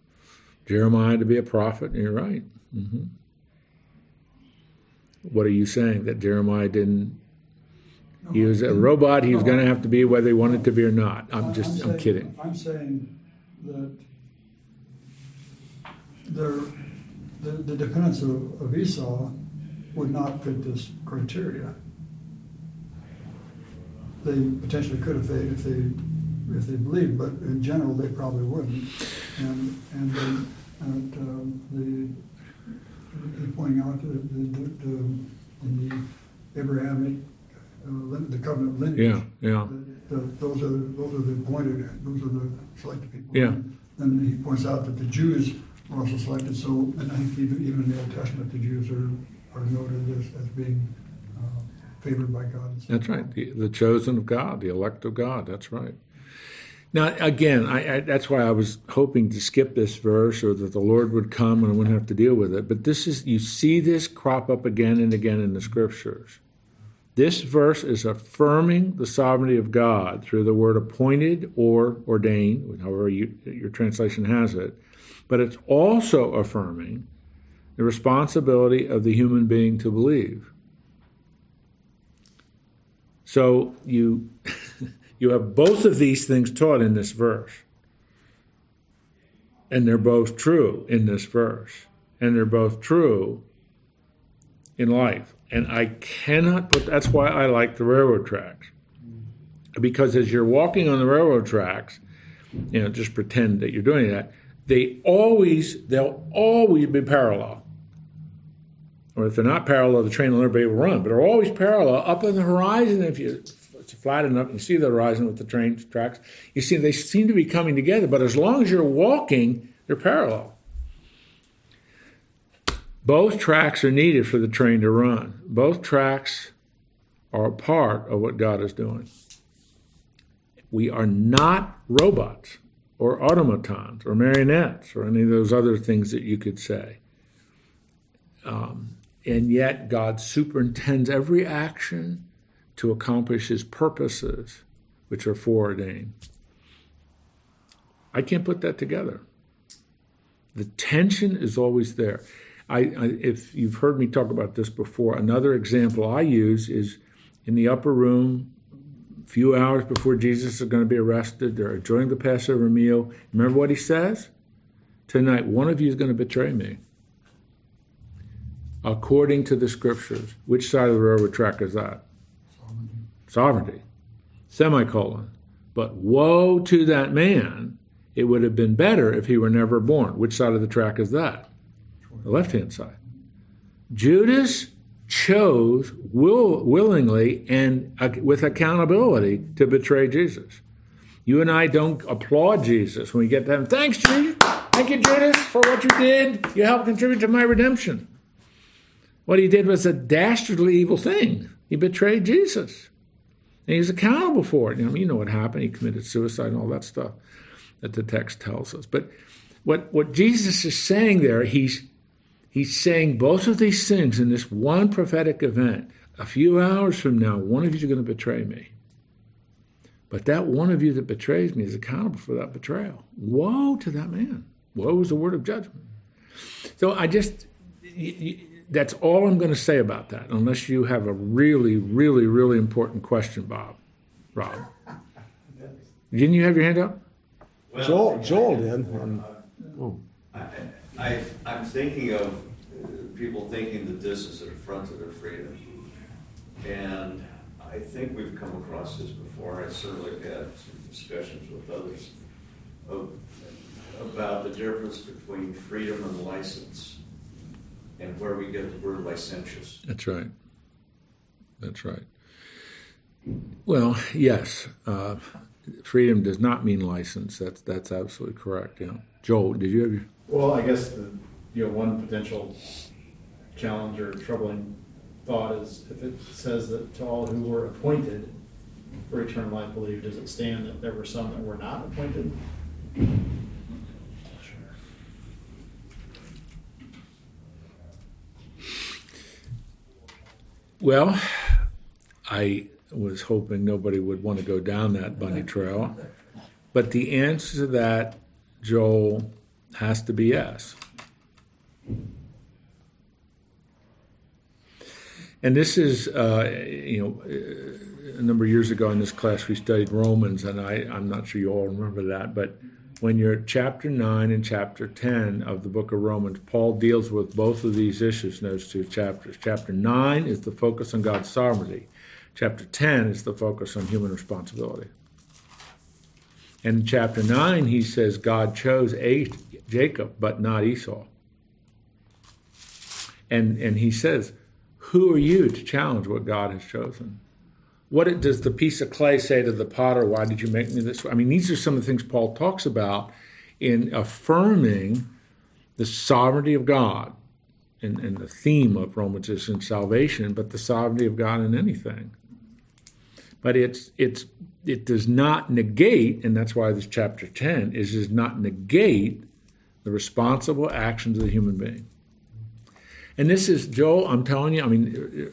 Jeremiah to be a prophet, and you're right. hmm What are you saying? That Jeremiah didn't, he was a robot, he was going to have to be whether he wanted to be or not. I'm just, I'm saying- kidding. I'm saying that there, the, the dependence of, of Esau would not fit this criteria. They potentially could if they, if they if they believed, but in general, they probably wouldn't. And, and then, and, um, the, he pointing out the, the, the, in the Abrahamic, uh, the covenant lineage. Yeah, yeah. the- the- Those are, those are the appointed, those are the selected people. Yeah. And he points out that the Jews were also selected, so, and I think even, even in the Old Testament, the Jews are, are noted as, as being uh, favored by God. That's right. The, the chosen of God, the elect of God. That's right. Now, again, I, I, that's why I was hoping to skip this verse or that the Lord would come and I wouldn't have to deal with it. But this is, you see this crop up again and again in the scriptures. This verse is affirming the sovereignty of God through the word appointed or ordained, however you, your translation has it. But it's also affirming the responsibility of the human being to believe. So you you have both of these things taught in this verse. And they're both true in this verse. And they're both true in life. And I cannot put that's why I like the railroad tracks. Because as you're walking on the railroad tracks, you know, just pretend that you're doing that, they always they'll always be parallel or if they're not parallel, the train will never be able to run. But they're always parallel up on the horizon. If you it's flat enough, you see the horizon with the train tracks. You see they seem to be coming together. But as long as you're walking, they're parallel. Both tracks are needed for the train to run. Both tracks are part of what God is doing. We are not robots or automatons or marionettes or any of those other things that you could say um, and yet God superintends every action to accomplish his purposes, which are foreordained. I can't put that together. The tension is always there. I, I, if you've heard me talk about this before, another example I use is in the upper room, a few hours before Jesus is going to be arrested. They're enjoying the Passover meal. Remember what he says? Tonight, one of you is going to betray me according to the scriptures. Which side of the railroad track is that? Sovereignty. Semicolon. But woe to that man. It would have been better if he were never born. Which side of the track is that? The left hand side. Judas chose will, willingly and uh, with accountability to betray Jesus. You and I don't applaud Jesus when we get them. Thanks, Jesus. Thank you, Judas, for what you did. You helped contribute to my redemption. What he did was a dastardly evil thing. He betrayed Jesus. And he's accountable for it. You know, you know what happened. He committed suicide and all that stuff that the text tells us. But what, what Jesus is saying there, he's, he's saying both of these things in this one prophetic event. A few hours from now, one of you is going to betray me. But that one of you that betrays me is accountable for that betrayal. Woe to that man. Woe is the word of judgment. So I just, that's all I'm going to say about that, unless you have a really, really, really important question, Bob. Rob. Didn't you have your hand up? Joel, Joel did. and- I, I, I'm thinking of uh, people thinking that this is an affront to their freedom. And I think we've come across this before, I certainly have had some discussions with others of, about the difference between freedom and license and where we get the word licentious. That's right. That's right. Well, yes. Uh, freedom does not mean license. That's that's absolutely correct. Yeah. Joel, did you have your? Well, I guess the, you know, one potential challenge or troubling thought is if it says that to all who were appointed for eternal life believe, does it stand that there were some that were not appointed? Well, I was hoping nobody would want to go down that bunny trail, but the answer to that, Joel, has to be yes. And this is, uh, you know, a number of years ago in this class we studied Romans, and I, I'm not sure you all remember that, but when you're at chapter 9 and chapter 10 of the book of Romans, Paul deals with both of these issues in those two chapters. Chapter 9 is the focus on God's sovereignty, chapter 10 is the focus on human responsibility. And in chapter 9, he says God chose Jacob, but not Esau. And, and he says, Who are you to challenge what God has chosen? What it, does the piece of clay say to the potter? Why did you make me this way? I mean, these are some of the things Paul talks about in affirming the sovereignty of God. And, and the theme of Romans is in salvation, but the sovereignty of God in anything. But it's it's it does not negate, and that's why this chapter 10 is does not negate the responsible actions of the human being. And this is, Joel, I'm telling you, I mean,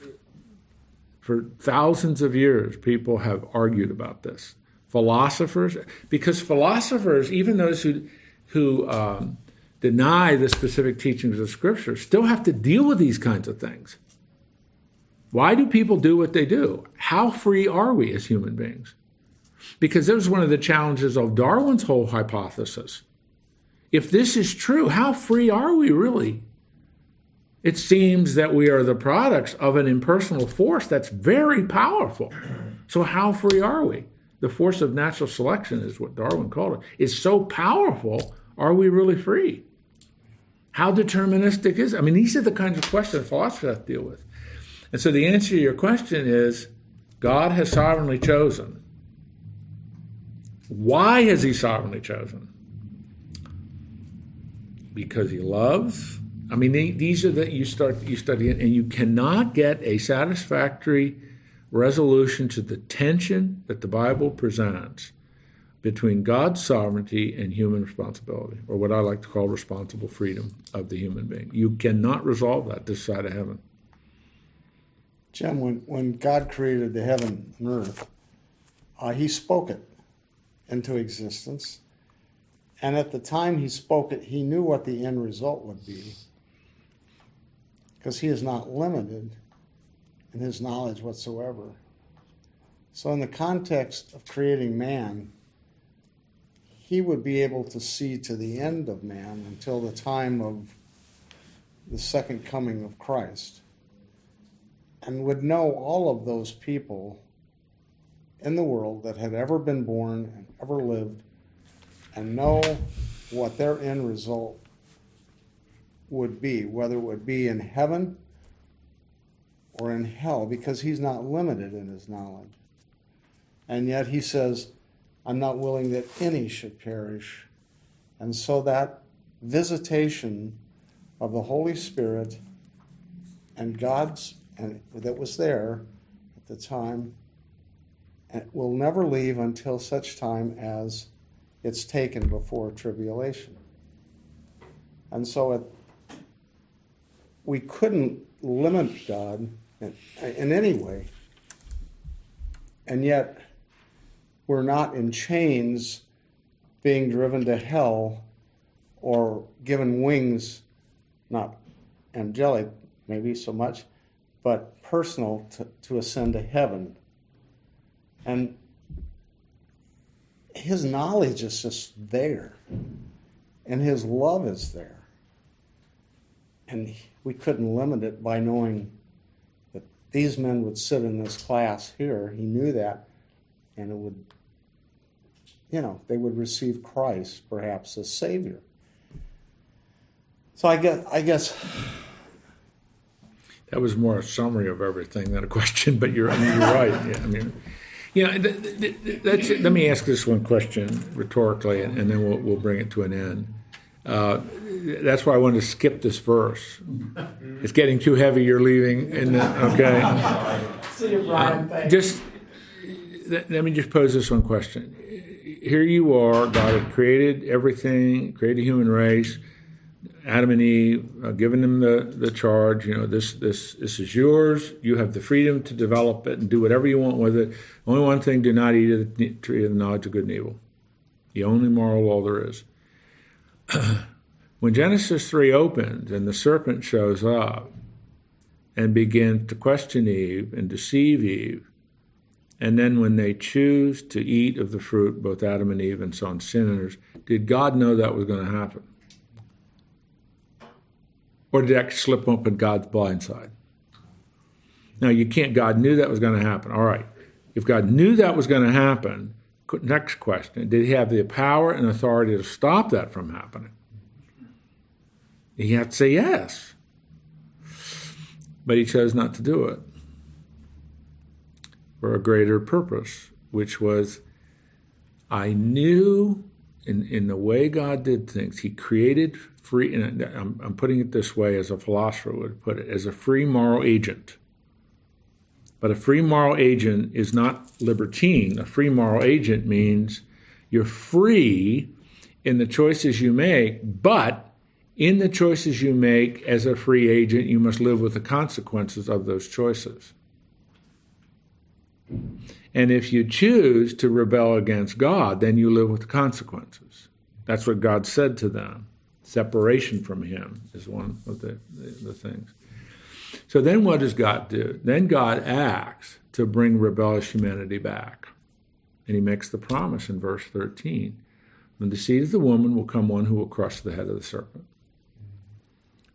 for thousands of years, people have argued about this. Philosophers, because philosophers, even those who, who um, deny the specific teachings of Scripture, still have to deal with these kinds of things. Why do people do what they do? How free are we as human beings? Because that was one of the challenges of Darwin's whole hypothesis. If this is true, how free are we really? It seems that we are the products of an impersonal force that's very powerful. So, how free are we? The force of natural selection is what Darwin called it. Is so powerful, are we really free? How deterministic is it? I mean, these are the kinds of questions philosophers have to deal with. And so, the answer to your question is God has sovereignly chosen. Why has He sovereignly chosen? Because He loves I mean, these are that you start you study it, and you cannot get a satisfactory resolution to the tension that the Bible presents between God's sovereignty and human responsibility, or what I like to call responsible freedom of the human being. You cannot resolve that this side of heaven. Jim, when, when God created the heaven and earth, uh, He spoke it into existence. And at the time He spoke it, He knew what the end result would be because he is not limited in his knowledge whatsoever. So, in the context of creating man, he would be able to see to the end of man until the time of the second coming of Christ and would know all of those people in the world that had ever been born and ever lived and know what their end result would be, whether it would be in heaven or in hell, because he's not limited in his knowledge. And yet he says, I'm not willing that any should perish. And so that visitation of the Holy Spirit and God's, and that was there at the time, eh, will never leave until such time as it's taken before tribulation. And so at we couldn't limit God in, in any way. And yet, we're not in chains being driven to hell or given wings, not angelic, maybe so much, but personal to, to ascend to heaven. And his knowledge is just there, and his love is there. And we couldn't limit it by knowing that these men would sit in this class here. He knew that, and it would, you know, they would receive Christ perhaps as Savior. So I guess, I guess that was more a summary of everything than a question. But you're, I mean, you're right. Yeah, I mean, you know, it. let me ask this one question rhetorically, and, and then we'll, we'll bring it to an end. Uh, that's why I wanted to skip this verse. It's getting too heavy. You're leaving, and okay. See you, Brian. Uh, just let, let me just pose this one question. Here you are. God had created everything, created the human race. Adam and Eve, uh, given them the, the charge. You know, this this this is yours. You have the freedom to develop it and do whatever you want with it. Only one thing: do not eat of the tree of the knowledge of good and evil. The only moral law there is. When Genesis 3 opens and the serpent shows up and begins to question Eve and deceive Eve, and then when they choose to eat of the fruit, both Adam and Eve and so on, sinners, did God know that was going to happen? Or did that slip up in God's blind side? Now, you can't, God knew that was going to happen. All right. If God knew that was going to happen, Next question Did he have the power and authority to stop that from happening? He had to say yes. But he chose not to do it for a greater purpose, which was I knew in, in the way God did things, He created free, and I'm, I'm putting it this way as a philosopher would put it, as a free moral agent. But a free moral agent is not libertine. A free moral agent means you're free in the choices you make, but in the choices you make as a free agent, you must live with the consequences of those choices. And if you choose to rebel against God, then you live with the consequences. That's what God said to them. Separation from Him is one of the, the, the things. So then what does God do? Then God acts to bring rebellious humanity back. And He makes the promise in verse 13 From the seed of the woman will come one who will crush the head of the serpent.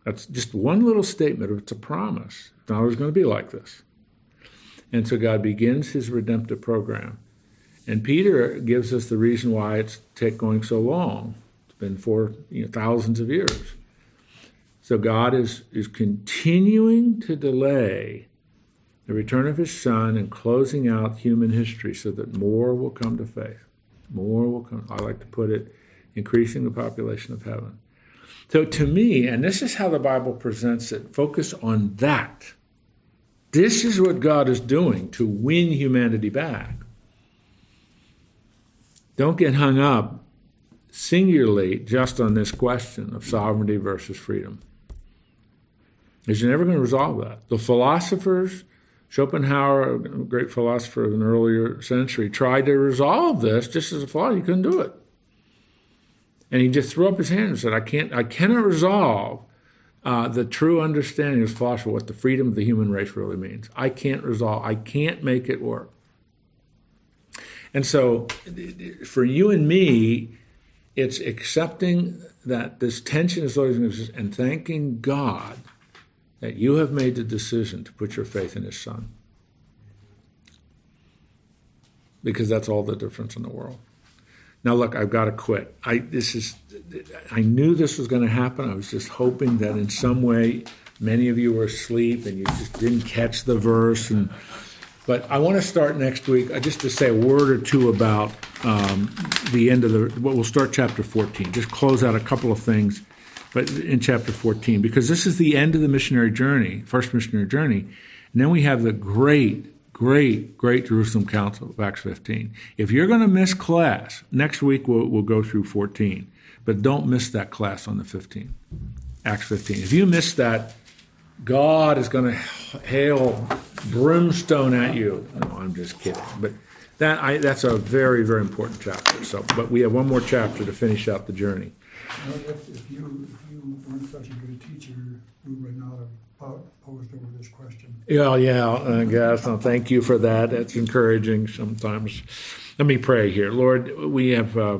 That's just one little statement. It's a promise. It's not always going to be like this. And so God begins his redemptive program. And Peter gives us the reason why it's take going so long. It's been for you know, thousands of years. So God is, is continuing to delay the return of his son and closing out human history so that more will come to faith. More will come. I like to put it, increasing the population of heaven. So to me, and this is how the Bible presents it, focus on that. This is what God is doing to win humanity back. Don't get hung up singularly just on this question of sovereignty versus freedom. Because you're never going to resolve that. The philosophers, Schopenhauer, a great philosopher of an earlier century, tried to resolve this just as a philosopher. He couldn't do it. And he just threw up his hand and said, I can't I cannot resolve uh, the true understanding of philosopher what the freedom of the human race really means. I can't resolve, I can't make it work. And so for you and me, it's accepting that this tension is always going to exist and thanking God that you have made the decision to put your faith in His Son. Because that's all the difference in the world. Now look, I've got to quit. I this is I knew this was going to happen. I was just hoping that in some way many of you were asleep and you just didn't catch the verse and but I want to start next week uh, just to say a word or two about um, the end of the. Well, we'll start chapter 14. Just close out a couple of things, but in chapter 14 because this is the end of the missionary journey, first missionary journey, and then we have the great, great, great Jerusalem Council of Acts 15. If you're going to miss class next week, we'll, we'll go through 14, but don't miss that class on the 15th, Acts 15. If you miss that, God is going to hail brimstone at you. No, I'm just kidding. But that I, that's a very, very important chapter. So, but we have one more chapter to finish out the journey. Well, If, if you, if you weren't such a good teacher, we would not have po- posed over this question. Yeah, yeah, I guess. No, thank you for that. That's encouraging sometimes. Let me pray here. Lord, we have uh,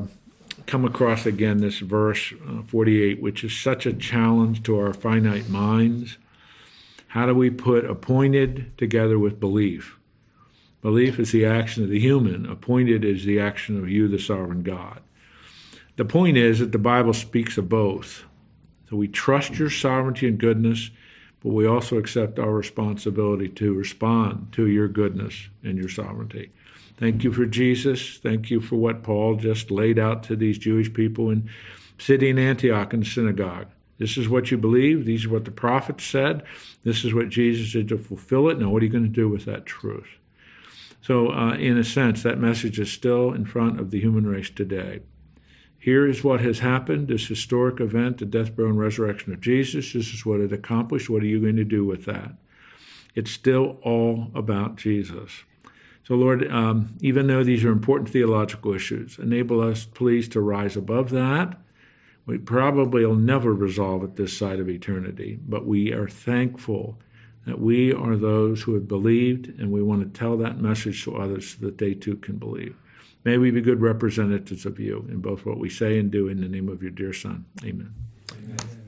come across again this verse uh, 48, which is such a challenge to our finite minds. How do we put appointed together with belief? Belief is the action of the human, appointed is the action of you, the sovereign God. The point is that the Bible speaks of both. So we trust your sovereignty and goodness, but we also accept our responsibility to respond to your goodness and your sovereignty. Thank you for Jesus. Thank you for what Paul just laid out to these Jewish people in city in Antioch in the synagogue. This is what you believe. These are what the prophets said. This is what Jesus did to fulfill it. Now, what are you going to do with that truth? So, uh, in a sense, that message is still in front of the human race today. Here is what has happened this historic event, the death, burial, and resurrection of Jesus. This is what it accomplished. What are you going to do with that? It's still all about Jesus. So, Lord, um, even though these are important theological issues, enable us, please, to rise above that. We probably will never resolve it this side of eternity, but we are thankful that we are those who have believed, and we want to tell that message to others so that they too can believe. May we be good representatives of you in both what we say and do in the name of your dear Son. Amen. Amen.